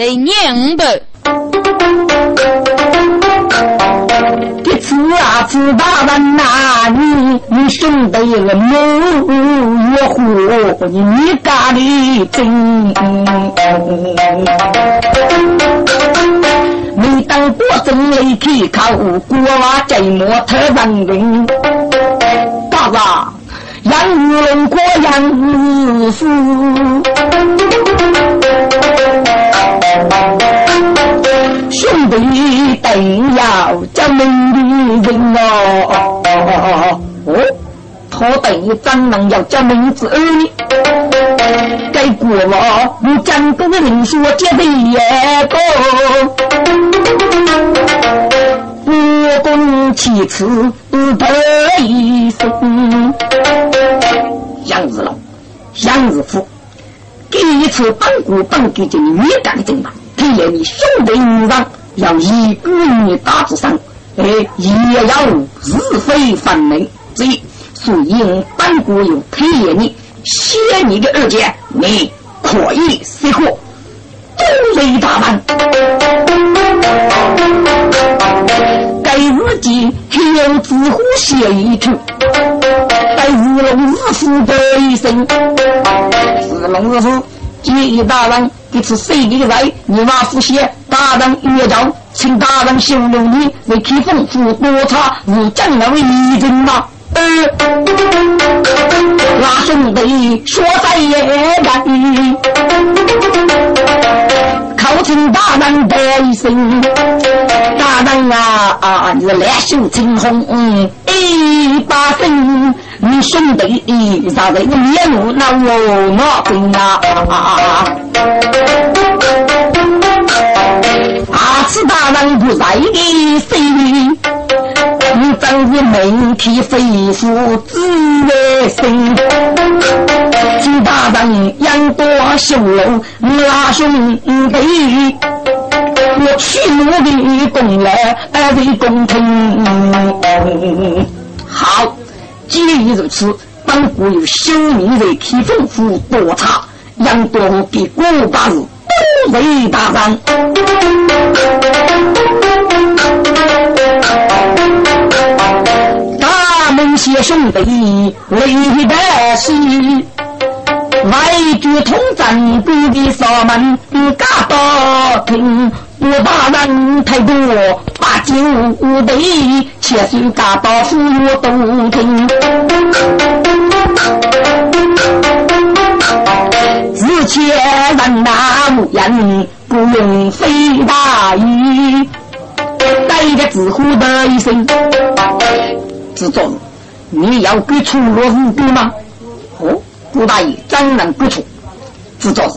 得五百。一次啊，子大人呐，你你兄弟了母越虎，你家的真。每当过正雷去考，国娃在模特人人。爸爸，杨玉龙过杨氏。兄弟等要叫门的人哦，哦，他等于张能要叫名字儿呢。该过了，你讲个人说接的也多，不共其次得一生。杨子龙，杨子福，第一次帮国帮给这女干正吧。看来你兄弟五人要一个人打之上，哎，也要是非分明。所以，所以我本国有推荐你，写你的二姐，你可以随和，都为大办。该日记还有自乎写一处，待日龙日父的一生，日龙日父接一大人。这次谁的来？你娃夫写大人约章，请大人形容你为开封府多差，是将来为义军吗？呃，那兄弟说在也干，靠请大人的一声，大人啊啊，你的两袖青红一把声。你兄弟啥子？你面目那我毛病啊！阿次大人不在的心，你真是媒体非富自为生。金大人养多修容，拉兄弟，我去努力功来为公平。好。既然如此，本国有修明人开封府多差，杨多给国八日都为大人。大门些兄弟为得势，外局统战规的扫门嘎到听。我大人太多，八九对，千岁大道府我都听。自前人那无言，不用费大意，带着自呼的一声：“自尊，你要给出罗无辜吗？”哦，顾大爷，张然不出。自尊，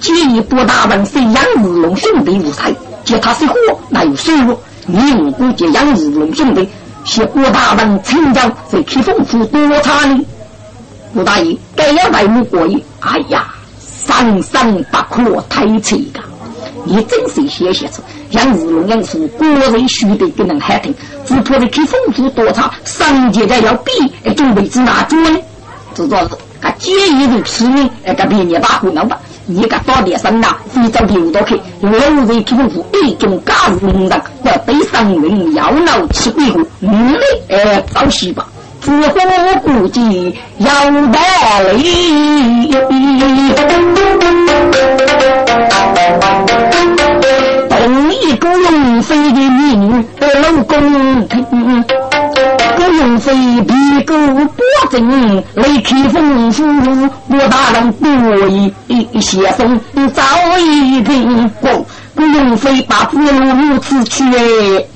建议郭大人非杨日龙兄弟无才。借他是火，那有收入。你无辜借杨日龙兄弟，是郭大人成长在开封府多差呢。郭大爷，该要来我过意。哎呀，生生不可太扯噶！你真是写写出杨日龙杨府果然须得给人喊听，只怕在开封府多差，上级的要比，准备子拿住呢？知道是？他建议如此呢？哎，个别人把胡闹吧。一个大点声呐，非洲流到去，我在政府一种假人的，要对上人要闹吃鬼火，嗯嘞，哎，早死吧，自我估计要大嘞。同一个用飞的美女老公。用飞皮狗保证来开封府，我大人多一些风，早一点过。不用飞把子路如此去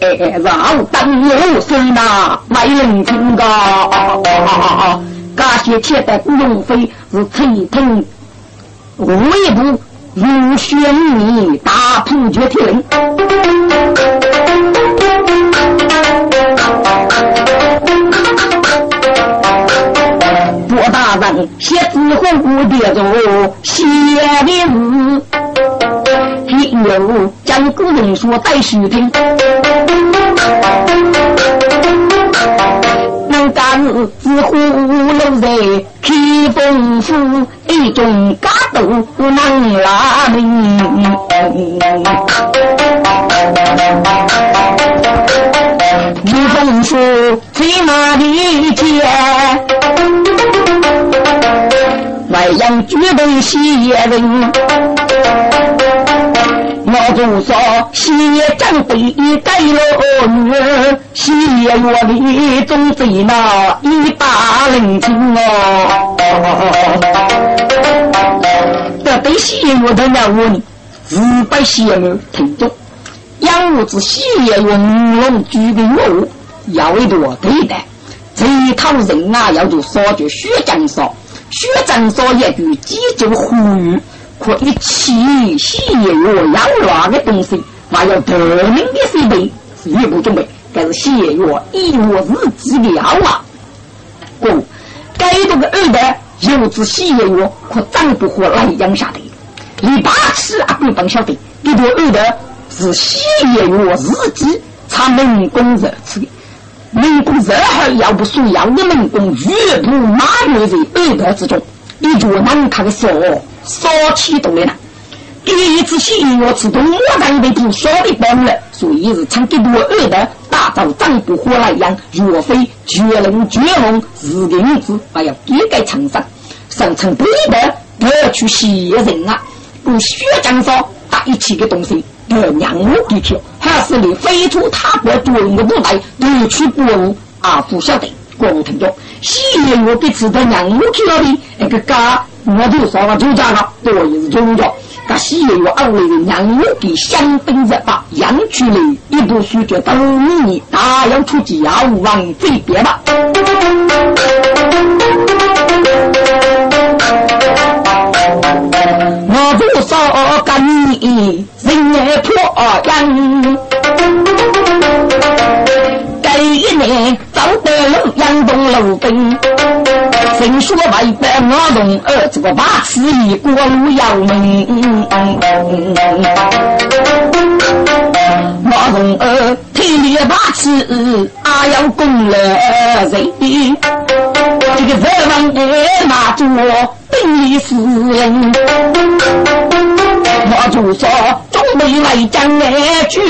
哎，让等有谁呐？没人听个。感谢铁的不用飞是陈腾，我一步如玄米大破绝天。写字和古典中写的字，听有将古人说再细听。能干子葫芦人披风府，一种嘎豆不能拉门。披风书在哪里见？名。绝对喜人。我就说，谢长辈改了女儿，谢月里总在那一把冷清哦。这对谢月的我呢，是把谢月听众，养我子谢月用龙举的我，要为多对待。这一套人啊，要就说句薛长说，薛长说一句，急救呼吁。可以起喜药养乱的东西，还要得命的设备是一不准备，但是血药一我日之料啊！故该这个二代有子血药可长不活来养下的，你八尺阿贵帮晓得，这个二代是血药日记，查民工热吃的，民工热号要不属要的民工，越不马越在二代之中，你就难看的说。少气动的呢？第一次起我自动我让被不晓得帮了，所以是唱给我二的打造丈夫火来养，若非绝能绝梦，是个女子还要给给唱上，上层对的不要去袭人啊！不需要讲说带一起的东西，要让我地去，还是你飞出他国对我不来，夺取国物啊！不晓得，光听着，喜我给吃的让我去了的那个家。我就说了，就这个，多也是中着。那西岳有二位的娘我给香槟热巴养出来一部书就都你大要出家往这边吧。我就说你人也破样。第一年走得路，杨东路兵。听说外边我龙儿这个八尺一过路要命，我龙儿体力八尺啊要攻了人，这个热王哎马住兵力死人，我就说准备来将来去，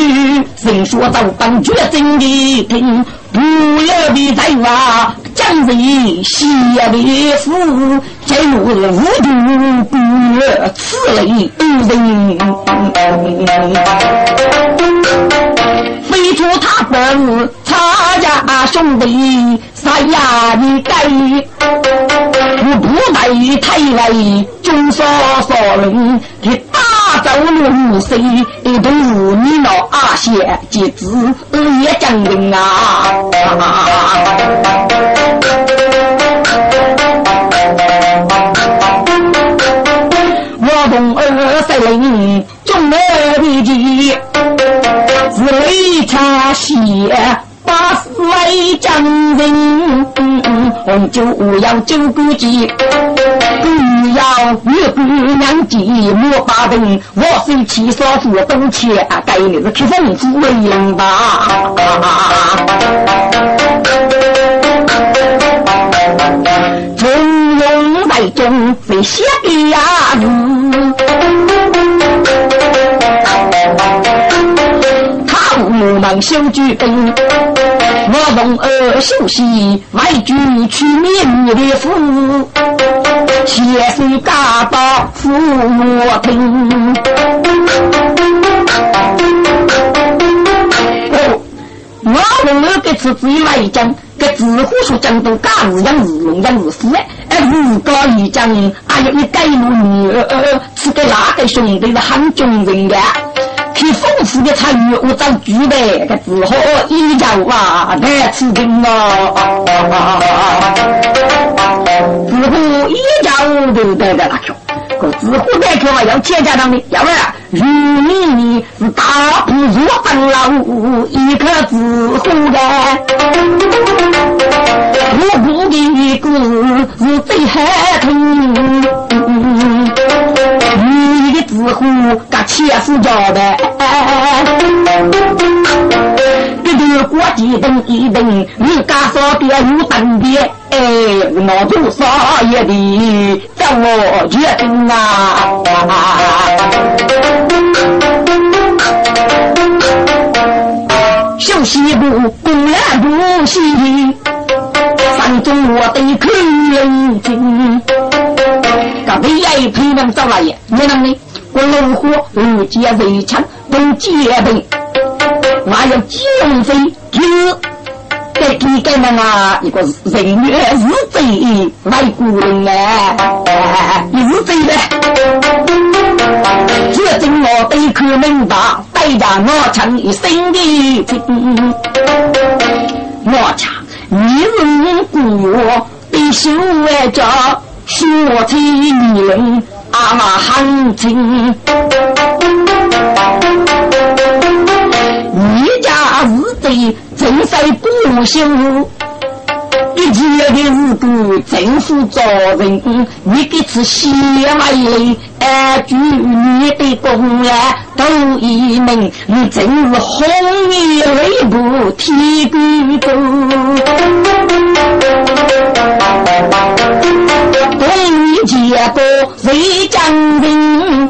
人说到当决真的听，不要比在话。将人写的诗，进入无毒不此类人。非出他本，他家兄弟三呀的该，我不带太来，中少少人的大走路谁都你老阿些几子也讲人啊。我同二十零中了的计，是雷差些八十位将人，红酒要酒过节，要月姑娘寂寞把灯，我是七少妇东钱，该你是去丰富为人吧。在中非写的呀字，他无忙修举本，我龙儿休息外举去面的府，写水嘎到府我听。我龙儿给自己来讲。个字虎说讲到假日养日龙养日虎哎，如果一讲，哎呀你改路女儿，是给哪个兄弟是很穷人的？去讽刺的参与我找剧的个字虎一讲哇，太吃惊了。字虎一讲都带在那去。个自虎带去嘛，要钱家当的，要不然如你是大不如当老一颗自虎的，我不的故是最海痛，你的自虎噶钱是交的。这国际等一等，你干啥别有等的？哎，我做啥也得叫我决定啊！小西部公然不行，山中我得看人情。刚才来陪人找来，你能呢？我怒火如接瑞枪，都结冰，我要减肥就。给给给们啊，一个人员是贼，外国人啊，你是贼的。决定我得可明白，代价我成一生的情。我唱你人过，必须为着说起你人阿汉情。你家是贼。正在不朽，一切的日子政府造人，你给次写来，哎，祝你的功劳都一名，你真是红颜泪不提笔多。谁将人，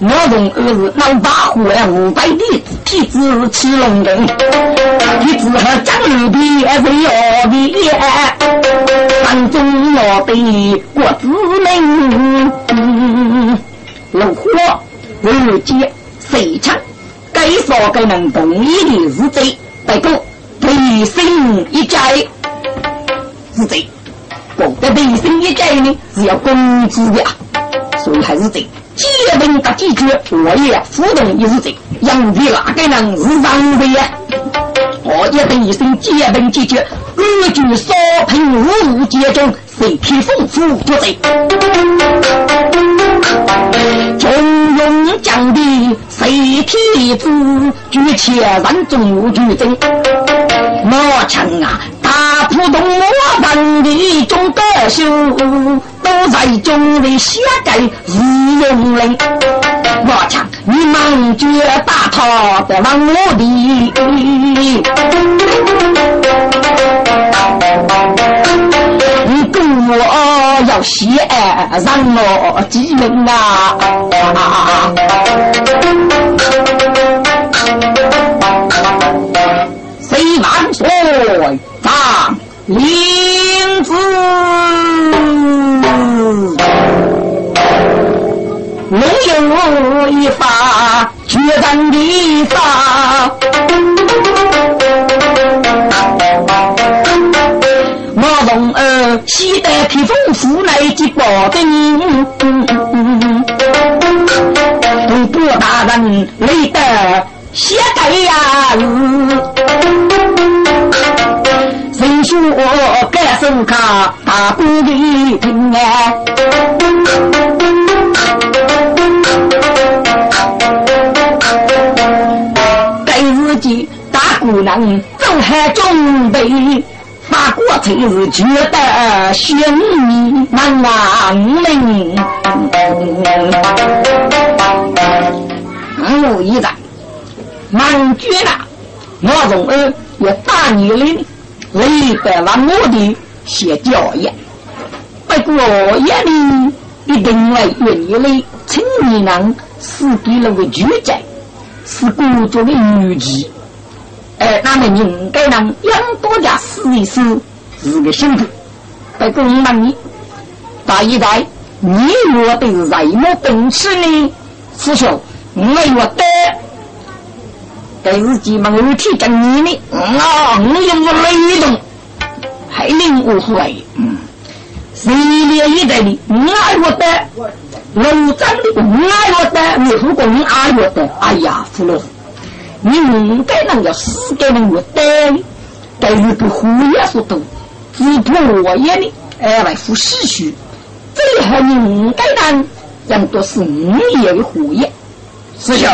我从二是能把火五百里体质起龙人，体质和张二皮为二皮，当中我的国子门，怒火二姐谁强？该说该能同意的是贼，不过推心一家是贼。不，这卫生一改呢是要工资的，所以还是这结婚的几句，我也互动也是贼养的那个人是让的呀。我也等一生结婚几句，二句少贫无节中，谁替父出做贼？中庸讲的谁替子？举千万中举真，我强啊！大普通我当的中德秀，都在中的下界日用人。我讲你忙绝大炮的往我的，你跟我要写让我记名啊！谁张灵子，龙有一发决战的法，我龙儿携带披风赴来接宝兵，东部大人累得血盖呀！该手卡大鼓的听啊，该日记大姑娘走海准备，法国才是觉得心难安宁。我一在满觉了，我从儿也打你了。为百万目的写教业，不过夜里一定为愿意的青年人死给了个主宰，是工作的女婿。哎，那么应该让养多家试一试，是个辛苦。不过我问你，大一代，你我的什么本事呢？师兄，我我的。在日记嘛，我提讲你呢，啊，我用我雷动，还令我会，嗯，谁连一代的，爱我的，楼长的，爱我的，你不公爱我的，哎呀，胡老你应该能要死给人我的，但是个胡也说多，只怕我也呢，哎，来服世俗，最后你应该能让多是五爷的胡爷，师兄。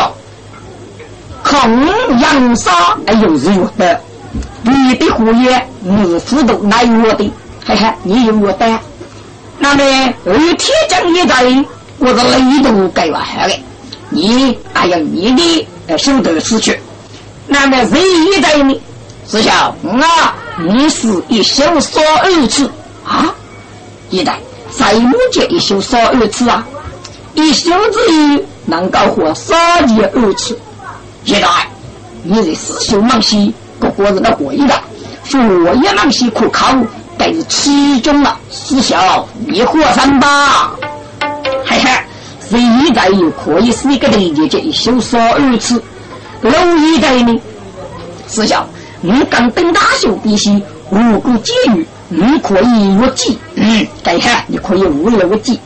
空养沙哎呦是有的，你的火焰你辅导来我的，嘿嘿，你有我的。那么有铁匠一在，我的雷都改完了。你还有你的呃手头事去。那么谁一在呢？师兄啊，你是一休少二次啊？一代在目前一休少二次啊？一修之余能够活三年二次。一代，你这师兄忙西，不过是那鬼的，就我也能辛苦扛，等其中了，思想迷惑三八。嘿嘿，谁一代又可以是一个的姐就，修说二次，老一代呢？思想，你刚等大秀必须五谷监狱，你可以越级。嗯，等下你可以无有无计。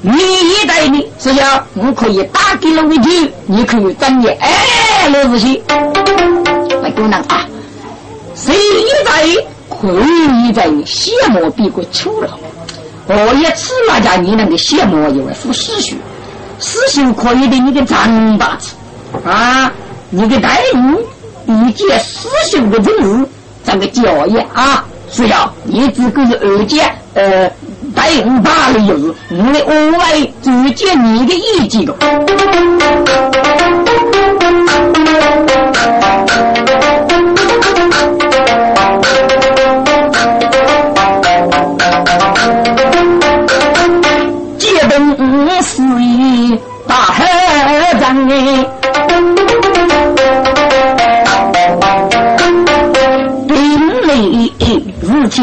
你一代呢？思想，我可以打给老一句，你可以专业哎，老子去，来给能啊！谁在？可以在羡慕比过秋了。我也吃那家你那个羡慕，因为是师兄，师兄可以的你个长大子啊，你的待遇比接师兄的任务，这个教育啊，是要你只个是二姐，呃，待遇大了就是，我的额外注接你的意见了。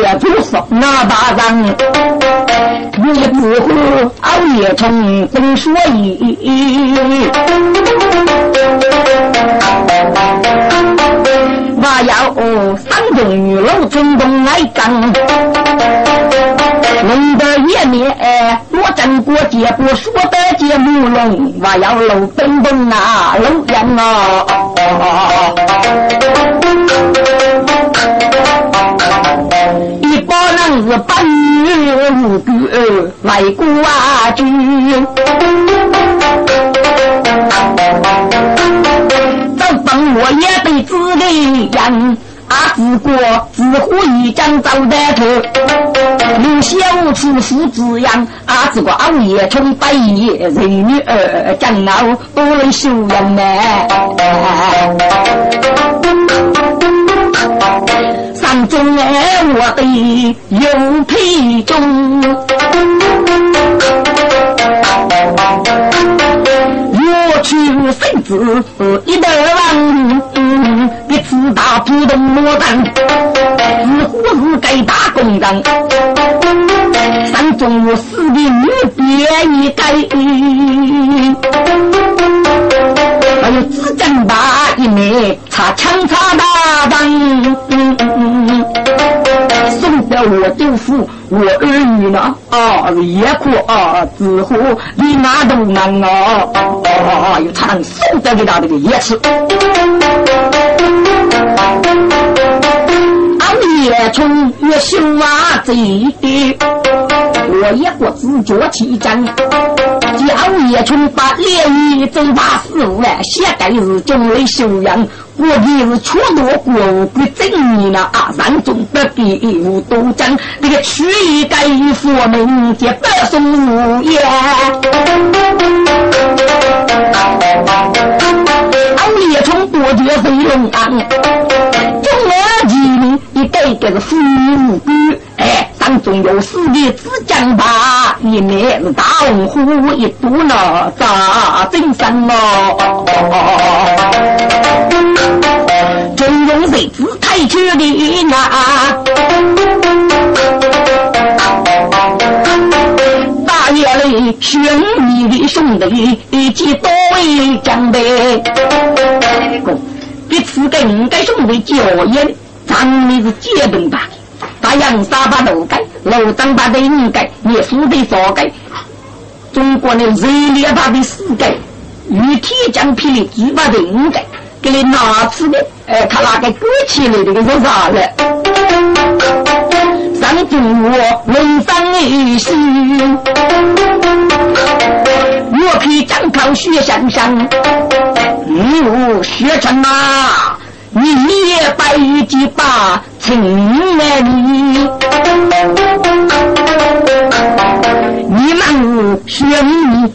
日前不说那大仗，你不和熬夜从分说一，我要三中女楼中东来干。龙的爷面，我真过节不说的节目龙，我要露本本啊，露脸啊！男子把女无辜来挂住，这本我也得自己养。阿子过，自呼一张招待头，有小处父子养。阿子过熬夜从百夜，人女儿将老不能修养呢。中哎，我的有皮中。我去孙子一百万，一次大浦东莫战，似乎是该打工人。山中我死的女别一改，还有只见大一枚插枪插大仗。送掉我舅父，我儿女呢？啊，也哭啊，之后你哪都难啊！啊，又唱送掉给他这个也吃。俺也从越秀啊这的，我也过自觉起战。叫叶从把连衣走把四五万，现代是中类修养。我的是全国国务的正义呢啊！让中的比武都讲这个曲艺改佛门皆百松无言。俺列从多绝飞龙安，中二级你改这个妇女无哎。当中有四的子将吧，一面大龙虎，一肚呢扎金山哦。真用谁子太绝的那？大夜里寻你的兄弟，一起多为将备。彼此跟该兄弟交言，咱们是结冻大。太阳沙把楼盖，楼长把的人盖，也富的少盖。中国的热烈把的世界，与铁匠皮的几把人盖，给你拿出的，哎，他那个过起来这个是啥了？上中我文章一心，我可以张口学相声，你学成啊？你也白一句把情来你，你们兄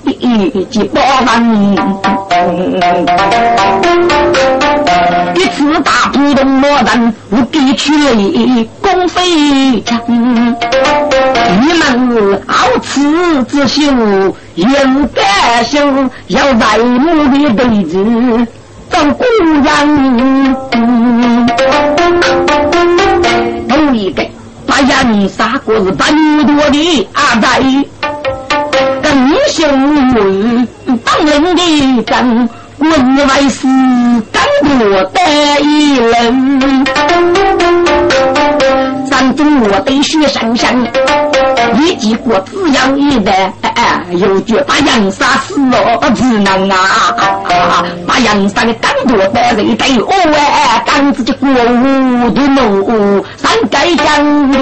弟几百万，一次打不动我人无比去累功非常，你们好此之秀，应该秀要在目的对子。当姑娘，头一个把人杀过是半多的阿呆，跟英雄当人的将，文外是敢过得一人。山中我得雪山山，一记过只要一来，又觉把杨杀死了只能啊，把杨杀的敢过得人得哦哎，当自己过五的路，三界江里。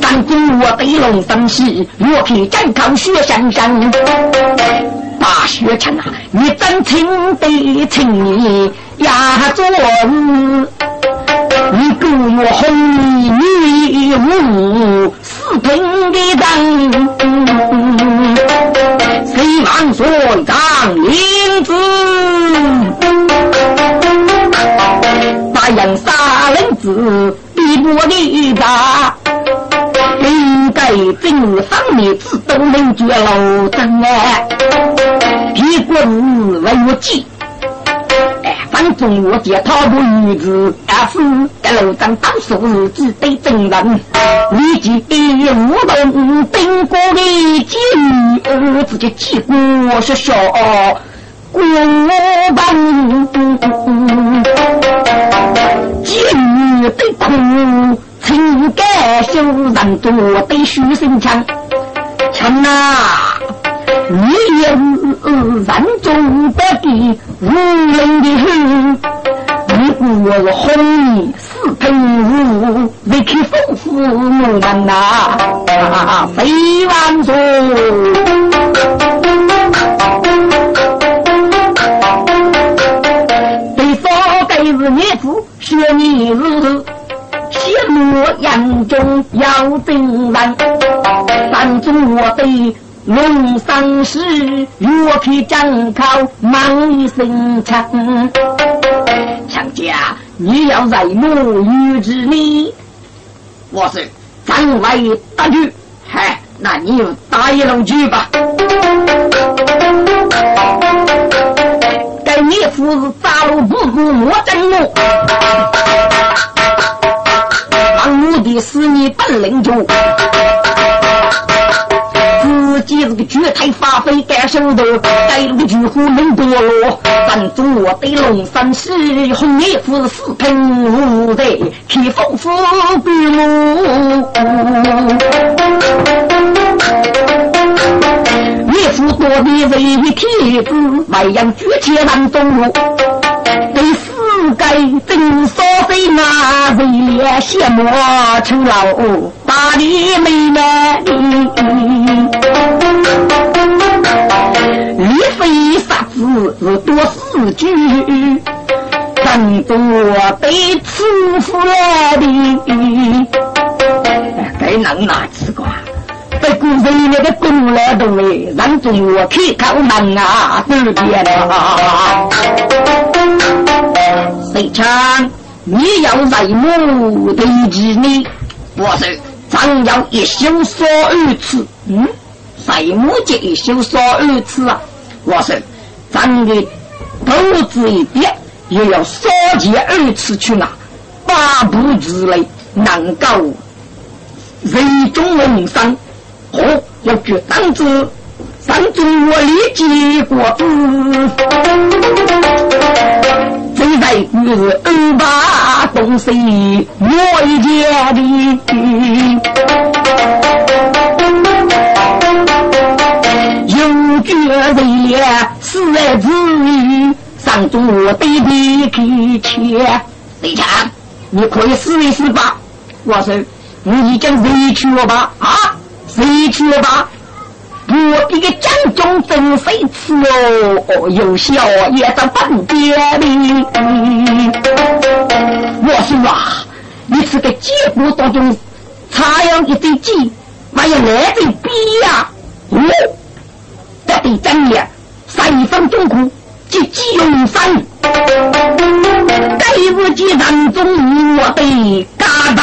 山中我得龙生喜，岳皮战靠雪山山。大雪城啊，你真情得情呀，做日。你给我红女巫四平的灯，谁万岁张灵子，把杨杀人子逼迫你打，应该正方面子都能绝老真哎，屁股为我记。反正我见他不女子，也是在楼上当数日子对证人，立即一无动兵过的监狱，自己气过是笑过本，监狱的苦，情感修人多得虚心强，强啊！你也是人中得地无人的很，你不我红衣四平五，未去丰富我们呐，飞万岁！对方该是孽子，说你是陷入眼中要真人，三中我对。龙山寺岳皮张口忙一声唱，强家你要在母与之里，我是张外大举，嗨，那你就打一路去吧。该你父子扎路不顾莫争路，当我的是你本领足。几日个绝台发挥干手头，带路巨虎能多罗，咱中我对龙山寺红叶夫四平五代，开封府闭路。岳父多的为天子，外扬绝切难中路。对世界真所费那为了羡慕成老大的美男。李飞杀子是多四句，真多被欺负来的。该能哪吃瓜？在古人那个东来东来，让中我开口门啊，对不对了？谁唱？你要在母对着你，我是张要一休说二次，嗯。在木节一休少二次啊！我说，咱的投资一点，也要少节二次去拿，八步之内能够人中人生，和要决当子，上中我立即过子，最在于是二八东西我一家的。绝人死而自缢，上中我对你给钱。李强，你可以试一试吧。我说，你已经委屈了吧？啊，委屈了吧？我这个江中真谁吃哦？有笑也在半边里。我说啊，你这个结果当中插秧一对鸡，还有来对逼呀？哦。对真也，三分钟苦，即急用三。对不起，人中我的家财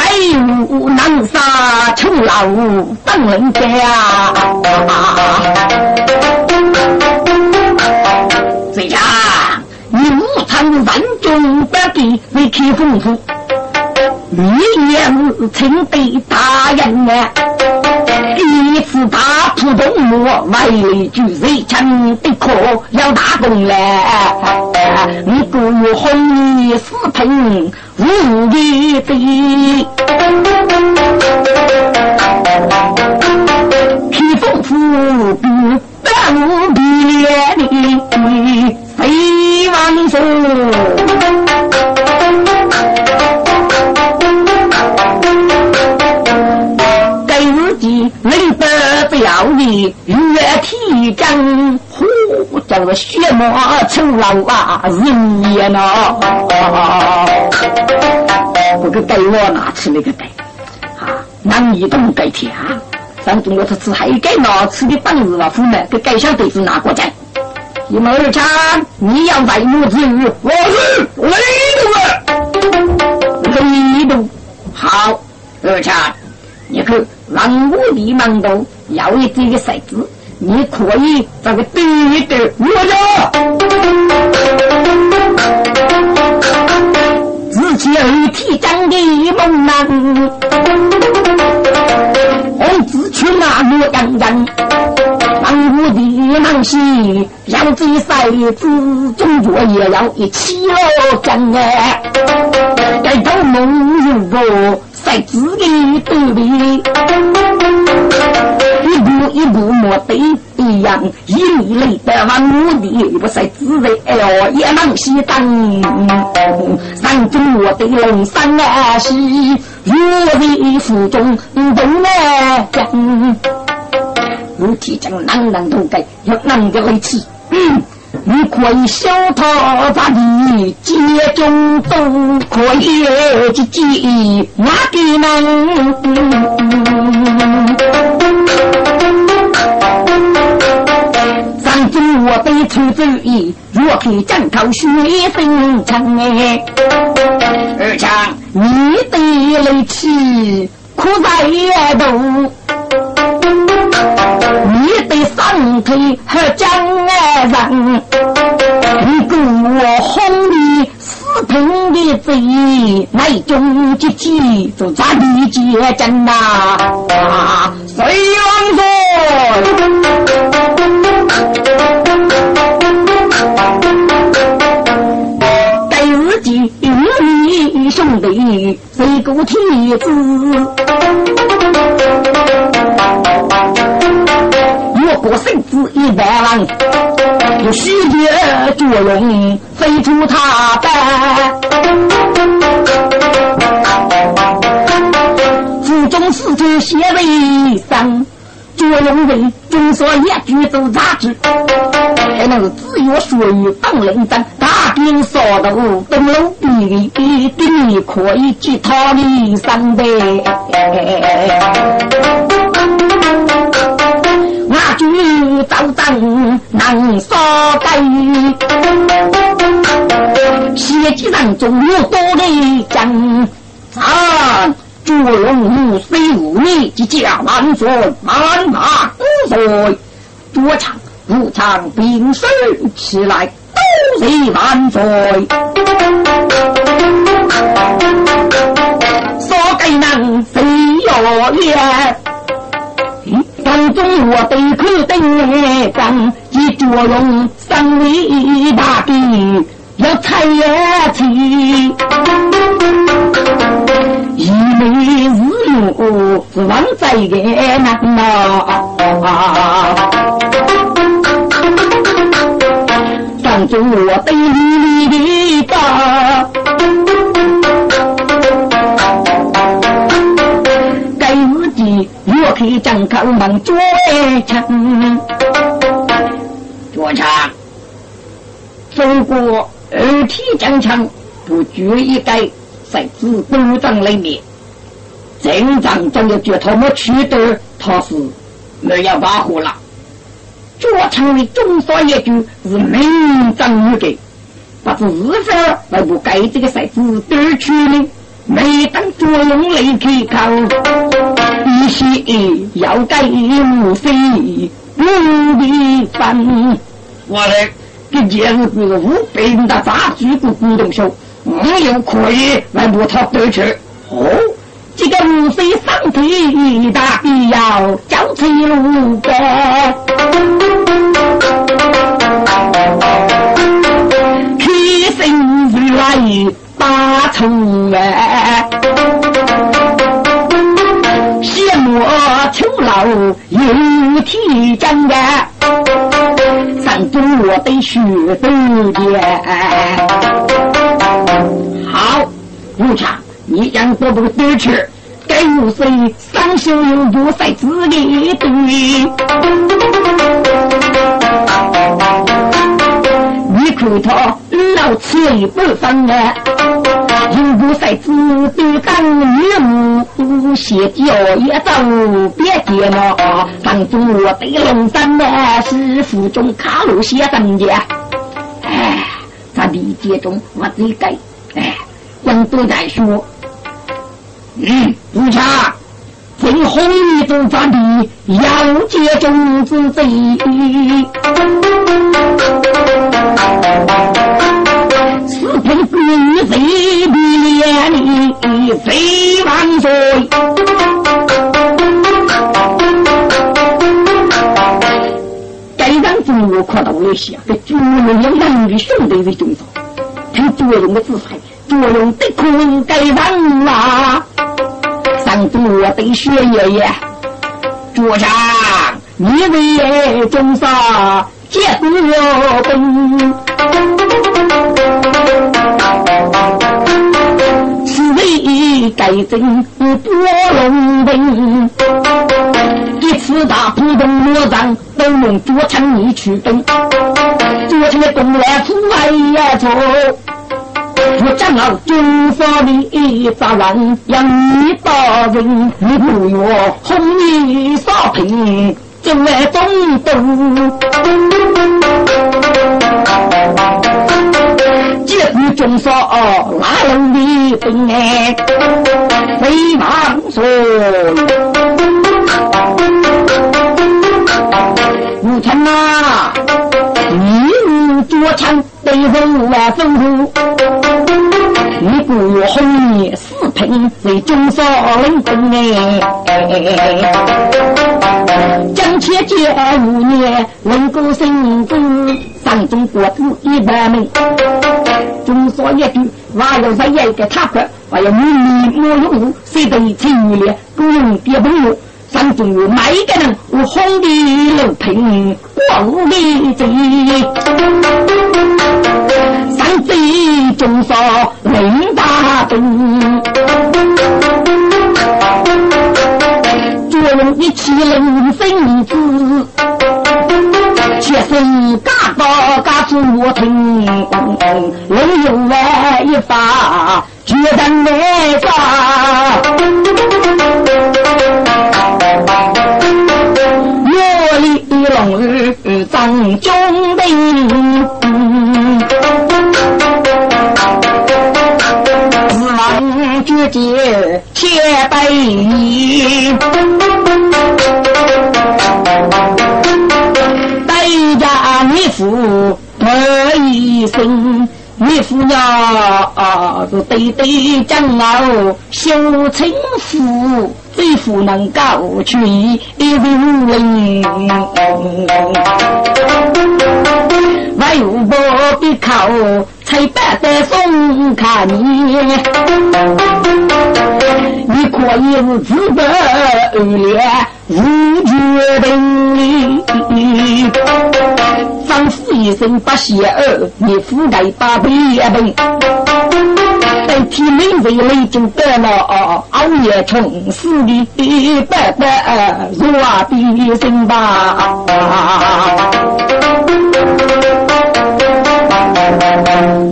无能杀求老邓人家。这样，你无常人中不给为开丰富，你也是请得大人啊。一次打普通魔，外力巨贼强的可要大功嘞！你故有红衣四平无敌的，披风拂壁半无比的飞王松。表里月体征，呼叫个血魔成老啊人也呢！不给给我拿吃那个给啊，难移动给天，上中国他吃还给拿吃的本事了，父母给改想对付拿过来。一毛二强，你要在母子语，我是雷东啊，雷东好二强，你去。让我的忙动，要一这个骰子，你可以这个对一对我呀。自己二体长的猛男，我自去那模样样，让我的忙西，让这骰子终究也要一起了干哎，该到梦如果。在自己肚里，一步一步莫得一样，一米内的往目的，不是自在哎呦，也能西当。山中我的龙山啊是我的腹中东来讲，如提将男人都该要男的来吃。你可以小他把你接中都可以去接那个门。上次我被出主意，若给张头血生成哎，二强你得来吃苦在肚。你的身体和江人，你给我哄的死贫的嘴，那种结结就咋理解真呐？谁王说？对自己你兄弟谁个体子？我身子一百万，有虚的作用，飞出他班。府中四处写为上，作用为中所一举走杂志，还能自由属于当领战，大兵扫到登楼壁的顶，可以去他的上的。那句招战难杀该，血迹当中有多的将啊！祝龙虎虽无力，即将万岁万马五岁，多长不长兵水起来都是万岁。说该能谁有言？当中我得可登上，一作用三位大兵要踩起，一枚日用是王在眼呐。当中我得不拘一概，在自东藏里面，正常中的绝他没取得，他是没有把握了。捉枪的中所一句是名正言顺，不是日分来不该这个赛子得去呢？每当作用来开口，一些要改无非不的烦。我嘞，这件事是五百人的杂志股股东手，我又可以来摸他得去。哦，这个无非上天大必要交出路呗。开心如来把愁哎，羡慕秋老有天真的。山中我得学多点。你讲多不得吃，该有谁三心有不赛资的对。你看他老气不分啊，有不赛资的当女母，写教也走别接了。上中我得龙山的是府中卡路写生的，哎，在理解中我最该。都在说，嗯，不差，最红一种法的要接种子贼，四平贵妃的脸里飞万岁，该让中国看到那些跟主人要养的兄弟为中招。看作用的姿态，作我用的空该忘了。上主我得学爷爷，主上你为中杀结国本，此为改正多龙本。一次大浦东魔杖都用左丞你去分，左丞的东来出外呀走。我正好军法里杂人要你大人，你不要红衣少平，正来中东。结果中少哪有你分哎？非王说。武臣呐，你左丞对付万吩咐。你不红叶四平为中少领兵哎，将且借五年能够升官，上中国子一百名。中少一句，还有谁一个他国，还有你莫用谁得清廉，不用别朋友。 上中有每个人，我红的六平，黄的贼。三贼中少领大兵，作用一起领分子，却生嘎巴嘎出我听，人有来一发，绝战来发。儿张中兵。直接千百里，代家你父得一生，你父呀是对对将老修成福，最福能够去一如林，万有不必靠。才白在送看你，你可以是自得恶劣无决定，仿佛一身不邪恶，你覆盖八百本，代替名为雷就得了熬夜虫死的白白如啊比心吧。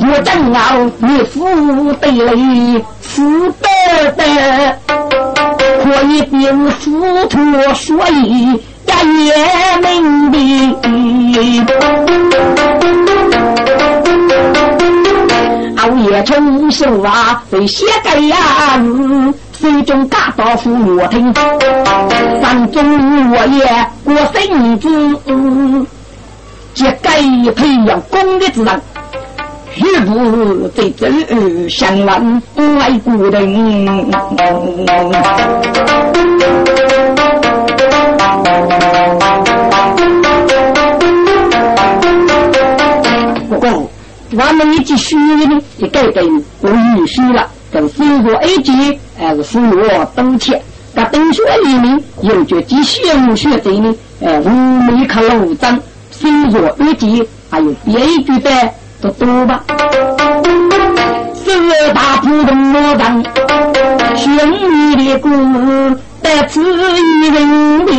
我正好你富得来，富得得，可以并富土，所以也也明的。熬夜重修啊，为写个呀字，水中大道夫我听，山中我也过生子，这该培养功的之人。岳父在这相望外国人。我们一句虚呢，就改成不允许了。跟富弱 A 级还是富弱冬天，那冬雪里面有着几小学者呢？呃，五米克罗章，富弱 A 级还有别句的都多吧？四大普通罗章，兄弟的故得此一人的。